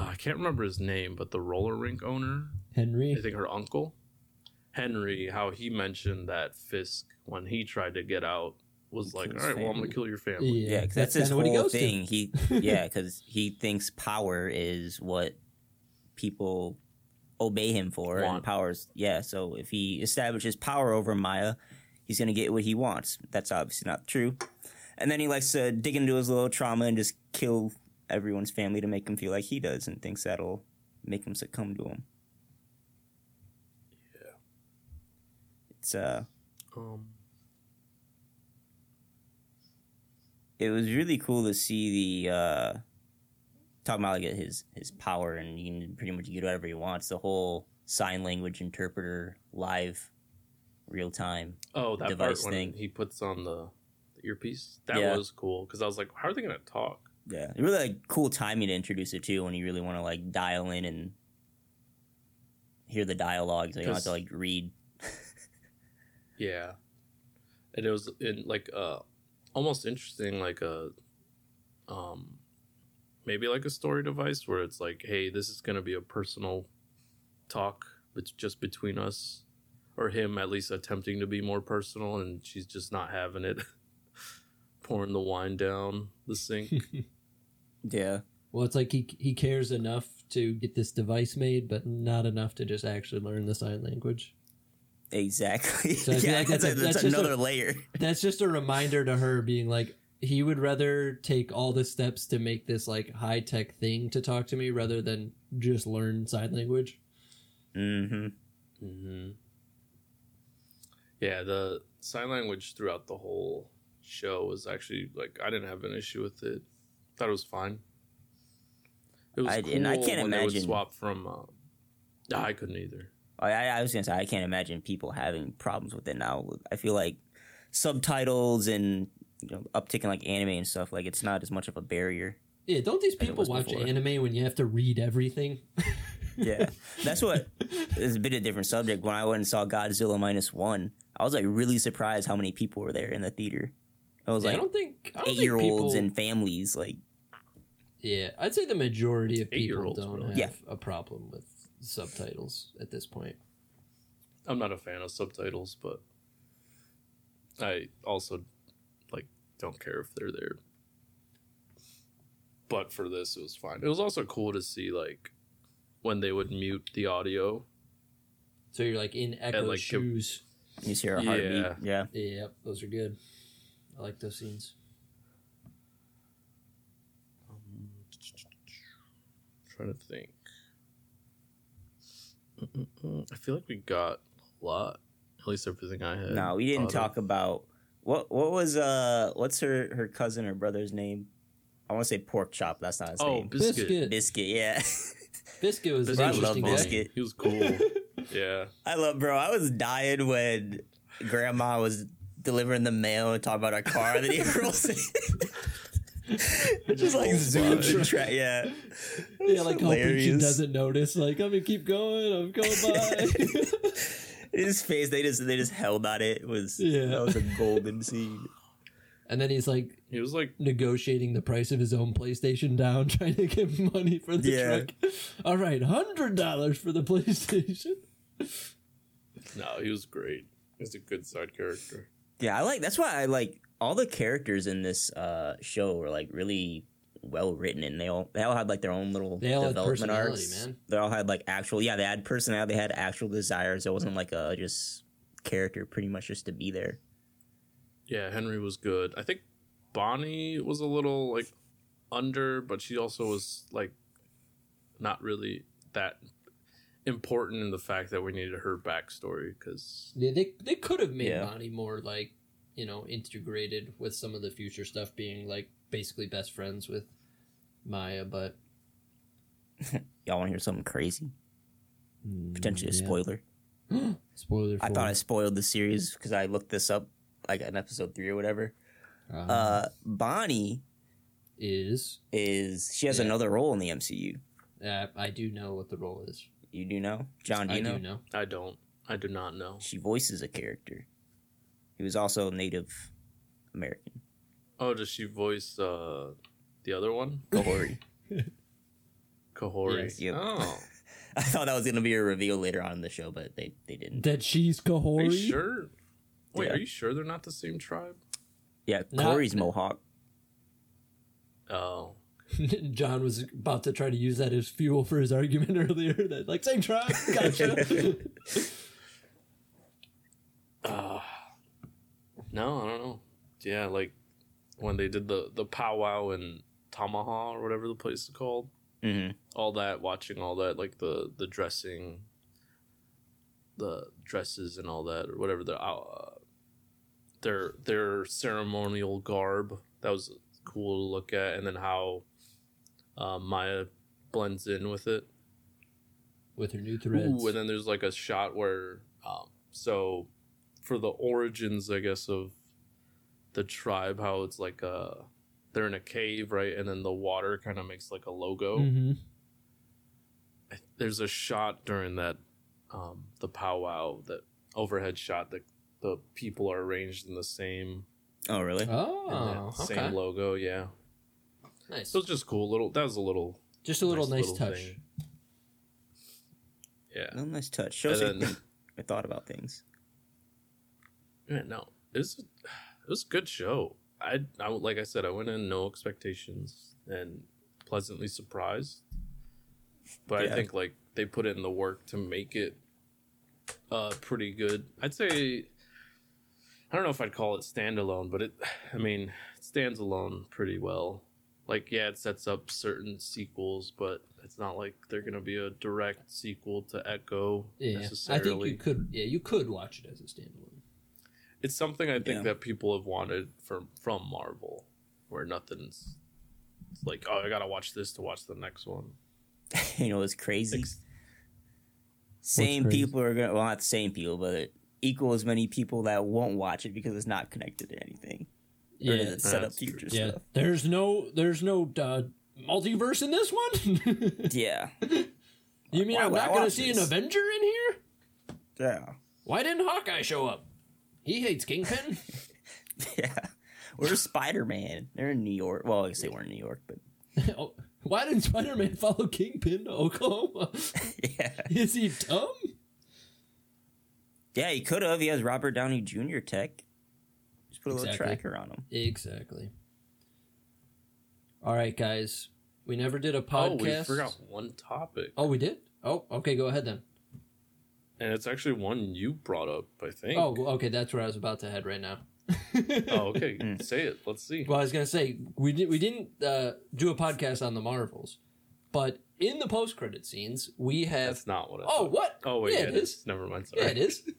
uh, i can't remember his name but the roller rink owner Henry. I think her uncle, Henry, how he mentioned that Fisk when he tried to get out was like, all right, "All his right, well, I'm gonna kill your family." Yeah, because that's, his kinda what he whole goes to. thing. He yeah, because he thinks power is what people obey him for, Want. and powers yeah. So if he establishes power over Maya, he's gonna get what he wants. That's obviously not true. And then he likes to dig into his little trauma and just kill everyone's family to make him feel like he does, and thinks that'll make him succumb to him. Yeah. It's uh, Um, it was really cool to see the uh talking about like his his power and he can pretty much get whatever he wants the whole sign language interpreter live real time oh, that Device part when thing. he puts on the, the earpiece that Yeah. was cool because I was like, "How are they gonna talk?" Yeah. Really like cool timing to introduce it too when you really want to like dial in and hear the dialogue so you don't have to 'Cause- like read. Yeah, and it was in like uh almost interesting, like a um maybe like a story device where it's like, hey, this is gonna be a personal talk, but just between us, or him at least attempting to be more personal, and she's just not having it, pouring the wine down the sink. yeah Well, it's like he he cares enough to get this device made, but not enough to just actually learn the sign language. exactly So yeah like that's, that's a- a- that's that's just another a- layer That's just a reminder to her being like he would rather take all the steps to make this like high tech thing to talk to me rather than just learn sign language. mm-hmm hmm Yeah, the sign language throughout the whole show was actually like I didn't have an issue with it. Thought it was fine. It was I- cool and I can't when they would imagine- swap from. Uh, I couldn't either. I, I I was gonna say I can't imagine people having problems with it now. I feel like subtitles and you know, uptick in like anime and stuff like it's not as much of a barrier. Yeah, don't these people watch before. anime when you have to read everything? Yeah, that's what. It's a bit of a different subject. When I went and saw Godzilla minus one, I was like really surprised how many people were there in the theater. I was Yeah, I don't think I don't eight think year olds people- and families. Like Yeah, I'd say the majority of people don't bro. have Yeah. a problem with subtitles at this point. I'm not a fan of subtitles, but I also like don't care if they're there. But for this, it was fine. It was also cool to see like when they would mute the audio. So you're like in Echo's like, give- shoes. you see her heartbeat. Yeah. Yeah, Yeah, those are good. I like those scenes. Trying to think. I feel like we got a lot. At least everything I had. No, we didn't thought of. talk about what what was uh what's her her cousin or brother's name? I want to say pork chop. That's not his Oh, name. biscuit. Biscuit. Biscuit. Yeah, Biscuit was Biscuit I love interesting fun. Biscuit. He was cool. yeah. I love bro. I was dying when Grandma was delivering the mail and talking about our car that he rolls in. It just like rolls zooms and tra- yeah. Yeah, like hoping she doesn't notice. Like, I'm gonna keep going. I'm going by. His face, they just they just held on it. It was Yeah. that was a golden scene. and then he's like He was like, negotiating the price of his own PlayStation down, trying to get money for the Yeah. truck. All right, hundred dollars for the PlayStation. no, he was great. He's a good side character. Yeah, I like. That's why I like all the characters in this uh, show were like really well written, and they all they all had like their own little They all had development personality, arcs. man. They all had like actual. Yeah, they had personality. They had actual desires. It wasn't like a just character, pretty much just to be there. Yeah, Henry was good. I think Bonnie was a little like under, but she also was like not really that important in the fact that we needed her backstory because Yeah, they they could have made Yeah. Bonnie more like you know integrated with some of the future stuff, being like basically best friends with Maya, but Y'all want to hear something crazy? Potentially a yeah. spoiler. Spoiler. I thought I spoiled the series because I looked this up like in episode three or whatever. uh, Uh, Bonnie is is she has Yeah. another role in the MCU. uh, I do know what the role is. You do know, John? Do I you know? do know. I don't. I do not know. She voices a character. He was also Native American. Oh, does she voice uh the other one? Kahhori. Kahhori. Yes. Yep. Oh, I thought that was gonna be a reveal later on in the show, but they, they didn't. That she's are Kahhori. you sure? Wait, Yeah. are you sure they're not the same tribe? Yeah, Not- Mohawk. Oh, John was about to try to use that as fuel for his argument earlier. That like same tribe, gotcha. No, I don't know. Yeah, like when they did the the powwow in Tamaha or whatever the place is called. hmm all that watching all that like the the dressing the dresses and all that or whatever the uh, their their ceremonial garb that was cool to look at and then how uh, Maya blends in with it with her new threads. Ooh, and then there's like a shot where um, so for the origins I guess of the tribe how it's like uh they're in a cave right and then the water kind of makes like a logo Mhm. there's a shot during that um the powwow that overhead shot that the people are arranged in the same Oh, really? Oh, that okay. same logo yeah nice. so it's just cool little that was a little Just a little nice, little touch. thing. yeah Oh, nice touch. Shows And you then- I thought about things. Yeah no it's it was a good show I, I like i said i went in no expectations and pleasantly surprised but Yeah. i think like they put in the work to make it uh pretty good i'd say i don't know if i'd call it standalone but it i mean it stands alone pretty well like yeah it sets up certain sequels but it's not like they're gonna be a direct sequel to echo Yeah, I think you could. Yeah, you could watch it as a standalone. It's something I think Yeah. that people have wanted from from Marvel, where nothing's it's like, oh, I gotta watch this to watch the next one. you know, it's crazy. Ex- same crazy? people are gonna well not the same people, but equal as many people that won't watch it because it's not connected to anything. Yeah, does set up that's true. future yeah. stuff? There's no, there's no uh, multiverse in this one. Yeah. you mean Why I'm not going to watch see an? Avenger in here? Yeah. Why didn't Hawkeye show up? He hates Kingpin. Yeah. Where's Spider Man? They're in New York. Well, I guess they weren't in New York, but Oh, Why didn't Spider-Man follow Kingpin to Oklahoma? yeah. Is he dumb? Yeah, he could have. He has Robert Downey Jr. tech. Just put a little tracker on him. Exactly. All right, guys. We never did a Oh, podcast. we forgot one topic, Oh, we did. Oh, okay. Go ahead then. And it's actually one you brought up. I think. Oh, okay. That's where I was about to head right now. Oh, okay. Say it. Let's see. Well, I was gonna say we did we didn't uh, do a podcast on the Marvels, but in the post credit scenes we have. That's not what I. Oh, thought. what? Oh wait, yeah, yeah, it it is. is. Never mind. Sorry. Yeah, it is.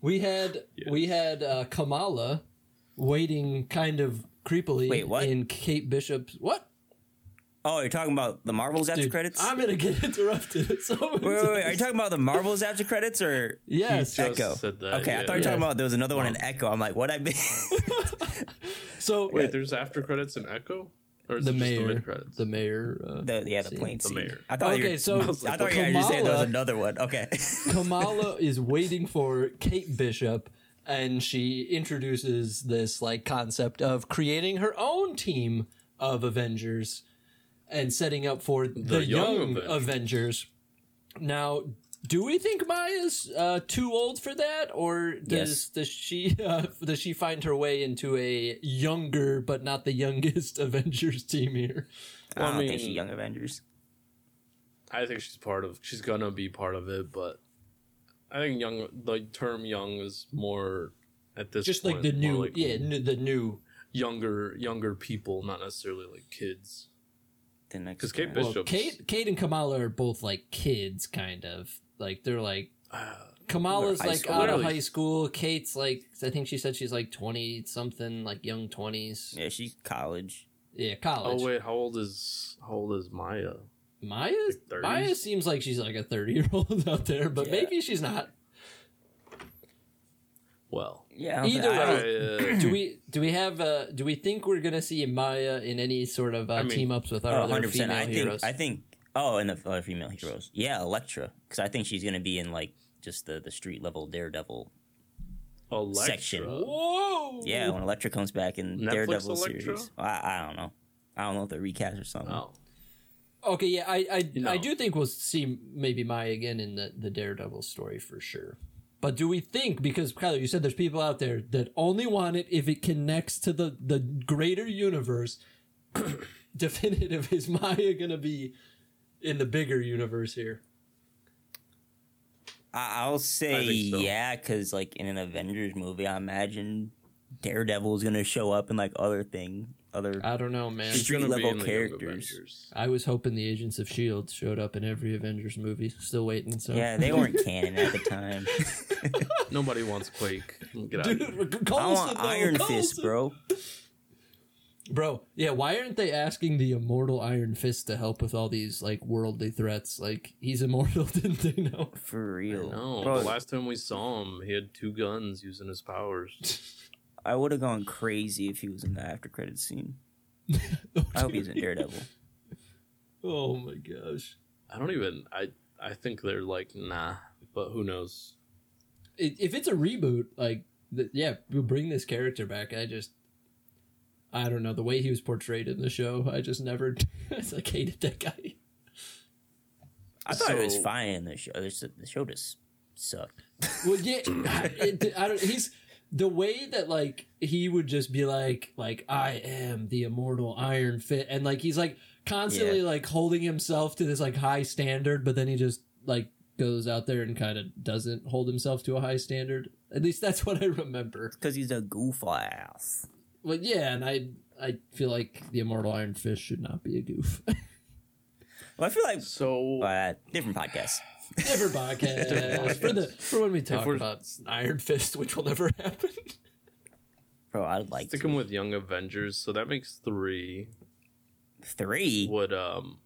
We had Yeah. we had uh, Kamala waiting kind of creepily Wait, what? in Kate Bishop's what? Oh, you're talking about the Marvels after Dude, credits? I'm gonna get interrupted. So wait, wait, wait. Are you talking about the Marvels after credits or Yes. Echo? said that, okay, I yeah. thought you were talking about there was another one in Echo. I'm like, what I mean? So Wait, there's after credits in Echo, or is the it just mayor, the the mayor. Uh, the, yeah, the scene. plane The mayor. I thought you Okay, were, so I thought you were saying there was another one. Okay. Kamala is waiting for Kate Bishop and she introduces this like concept of creating her own team of Avengers and setting up for the, young young, Avengers. Avengers. Now, Do we think Maya's uh, too old for that, or does Yes. does she uh, does she find her way into a younger but not the youngest Avengers team here? I Well, I don't think mean- she's Young Avengers. I think she's part of. She's gonna be part of it, but I think young. The term "young" is more at this. Just point, like the new, like yeah, n- the new. younger younger people, not necessarily like kids. The next 'Cause Kate. Bishop- Well, Kate, Kate and Kamala are both like kids, kind of like they're like uh, Kamala's They're like school. out of high school. Kate's like I think she said she's like twenty something, like young twenties. Yeah, she's college. Yeah, college. Oh wait, how old is how old is Maya? Maya, Like Maya seems like she's like a thirty year old out there, but Yeah. maybe she's not. Well, Yeah, I don't Either way, uh, do we do we have uh do we think we're gonna see Maya in any sort of uh, I mean- team ups with our Oh, other 100 percent. female I think. heroes? I think. Oh, and the other female heroes. Yeah, Elektra, because I think she's gonna be in like just the the street level Daredevil Elektra. section. Whoa! Yeah, when Elektra comes back in Netflix Daredevil Elektra? series. I, I don't know. I don't know if they recast or something. Oh, Okay, yeah, I I, You know. I do think we'll see maybe Maya again in the the Daredevil story for sure. But do we think because Kyler, you said there's people out there that only want it if it connects to the the greater universe. Definitive is Maya gonna be in the bigger universe here? I, I'll say so. yeah, because like in an Avengers movie, I imagine Daredevil is gonna show up in like other thing, other. I don't know, man. She's She's gonna be street-level in the Young characters. I was hoping the Agents of Shield showed up in every Avengers movie. Still waiting. So yeah, they weren't canon at the time. Nobody wants Quake. Get out of here. I want though, Iron Fist, bro. Bro, yeah, why aren't they asking the immortal Iron Fist to help with all these like worldly threats? Like he's immortal, didn't they know? For real. No, the last time we saw him, he had two guns using his powers. I would have gone crazy if he was in the after credit scene. Oh, I hope he's in Daredevil. Oh my gosh. I don't even. I I think they're like nah, but who knows? If it's a reboot, like th- yeah, we'll bring this character back. I just I don't know, the way he was portrayed in the show, I just never I like hated that guy. I thought it was fine in the show. The show just sucked. Well, yeah, it, I don't. He's the way that like he would just be like, like I am the immortal Iron Fist, and like he's like constantly like holding himself to this like high standard, but then he just like goes out there and kind of doesn't hold himself to a high standard. At least that's what I remember. Because he's a goof ass. But yeah, and I I feel like the immortal Iron Fist should not be a goof. Well, I feel like So uh, different podcast. Never podcast for the for when we talk about Iron Fist, which will never happen. Bro, I'd like sticking to. with Young Avengers, so that makes three. three. Would um,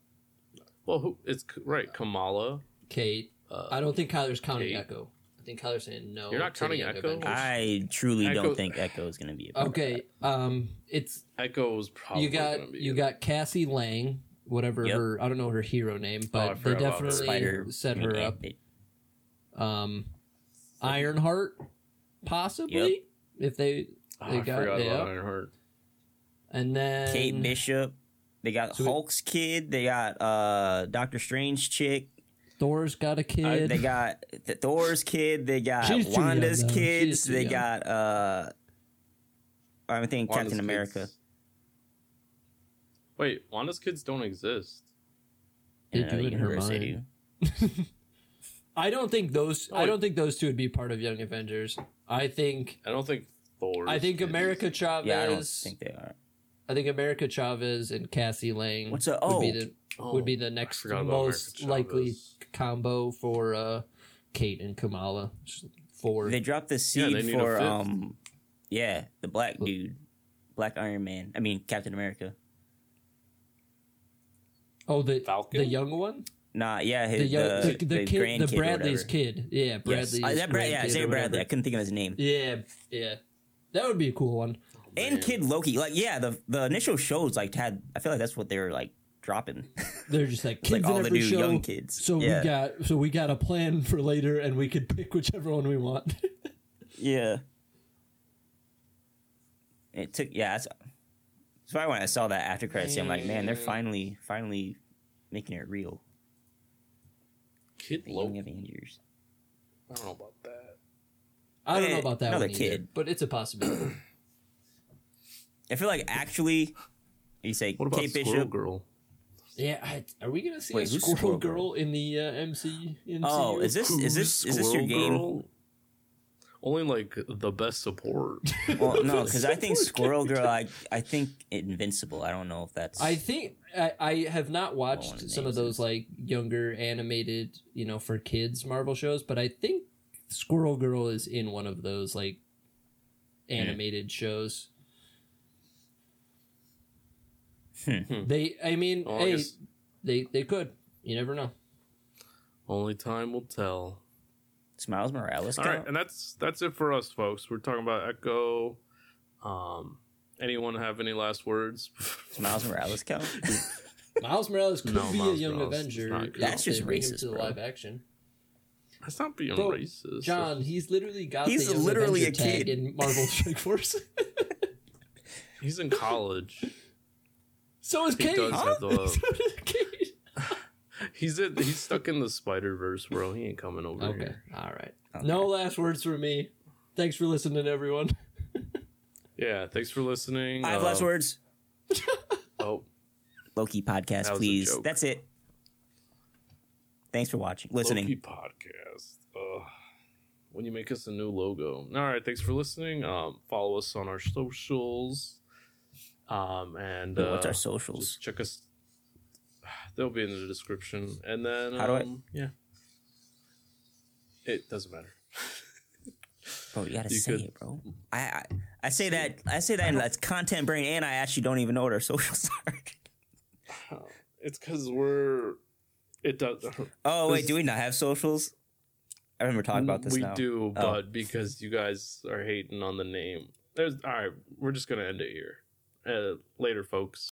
well, who it's right? Kamala. Kate, Uh, I don't think Kyler's counting Kate. Echo. I think Kyler's saying no. You're not counting Echo? Avengers. I truly Echo- don't think Echo is going to be a part of okay, um, it's Echo was probably you got gonna be you it. got Cassie Lang, whatever Yep. her I don't know her hero name, Oh, but they forgot about her. definitely. Spider. set her up. it- Um, Ironheart, possibly if they Oh, they I got forgot yeah, about Ironheart. and then Kate Bishop. They got So we- Hulk's kid. They got uh Doctor Strange chick. Thor's got a kid. They got the Thor's kid. They got She's too young, Wanda's kids. They young. got uh I think Wanda's Captain America. kids- Wait, Wanda's kids don't exist. They do in her mind. I don't think those. I Oh, don't think those two would be part of Young Avengers. I think. I don't think Thor. I think America Chavez. Yeah, I don't think they are. I think America Chavez and Cassie Lang What's a- would be oh. the Oh, would be the next most likely combo for uh, Kate and Kamala. Just Four. They dropped the Yeah, seed they need a for um yeah, the black dude. Black Iron Man. I mean Captain America. Oh, the Falcon? the young one, Nah, yeah, his the young, the, the, the, the kid, grandkid the Bradley's kid. Yeah, Yes. Uh, that Brad, yeah, grandkid Isaiah Bradley. I couldn't think of his name. Yeah, yeah, that would be a cool one. and Kid Loki. Like, yeah, the the initial shows like had. I feel like that's what they were like dropping. They're just like kids like all in the every new show. young kids. So yeah. we got so we got a plan for later, and we could pick whichever one we want. yeah. It took yeah. That's, that's why when I saw that after credits, scene, I'm like, man, they're finally finally making it real. Kid The Loki. Avengers. I don't know about that. I don't know Eh, about that another one either, kid. but it's a possibility. I feel like actually, you say What about Kate Squirrel Bishop. Girl? yeah, I, are we gonna see Wait, a who's Squirrel, Squirrel Girl, Girl? in the uh, MC? MCU? Oh, is this is this is this your Squirrel game? Girl? Only like the best support. Well, no, because I think Squirrel Girl. I I think Invincible. I don't know if that's. I think I, I have not watched one some of those it. like younger animated, you know, for kids Marvel shows, but I think Squirrel Girl is in one of those like animated shows. Hmm. They, I mean, I hey, guess- they they could. You never know. Only time will tell. Does Miles Morales. All right, and that's that's it for us, folks. We're talking about Echo. Um, anyone have any last words? Does Miles Morales count? Miles Morales could No, be Miles a young Morales Avenger. not if good. That's just racist, to the bro. live action. That's not being Bro, racist. John, he's literally got He's the young literally Avenger a tag kid. in Marvel Strike Force. he's in college. so is He Kate. does have the- so does Kate. He's in, he's stuck in the Spider Verse, bro. He ain't coming over Okay, here. all right. Okay. No last words from me. Thanks for listening, everyone. Yeah, thanks for listening. I have Uh, last words. Oh, Loki podcast, That please. That's it. Thanks for watching, listening. Loki podcast. Ugh. When you make us a new logo. All right, thanks for listening. Um, follow us on our socials. Um, and Wait, what's uh, our socials? Just check us. They'll be in the description, and then How do I- um, Yeah, it doesn't matter. Bro, you gotta You say could- it, bro. I, I I say that I say that and that's content brain, and I actually don't even know what our socials are. It's because we're. It does. Oh wait, do we not have socials? I remember talking about this we now. do, Oh. but because you guys are hating on the name, there's all right. We're just gonna end it here. Uh, later, folks.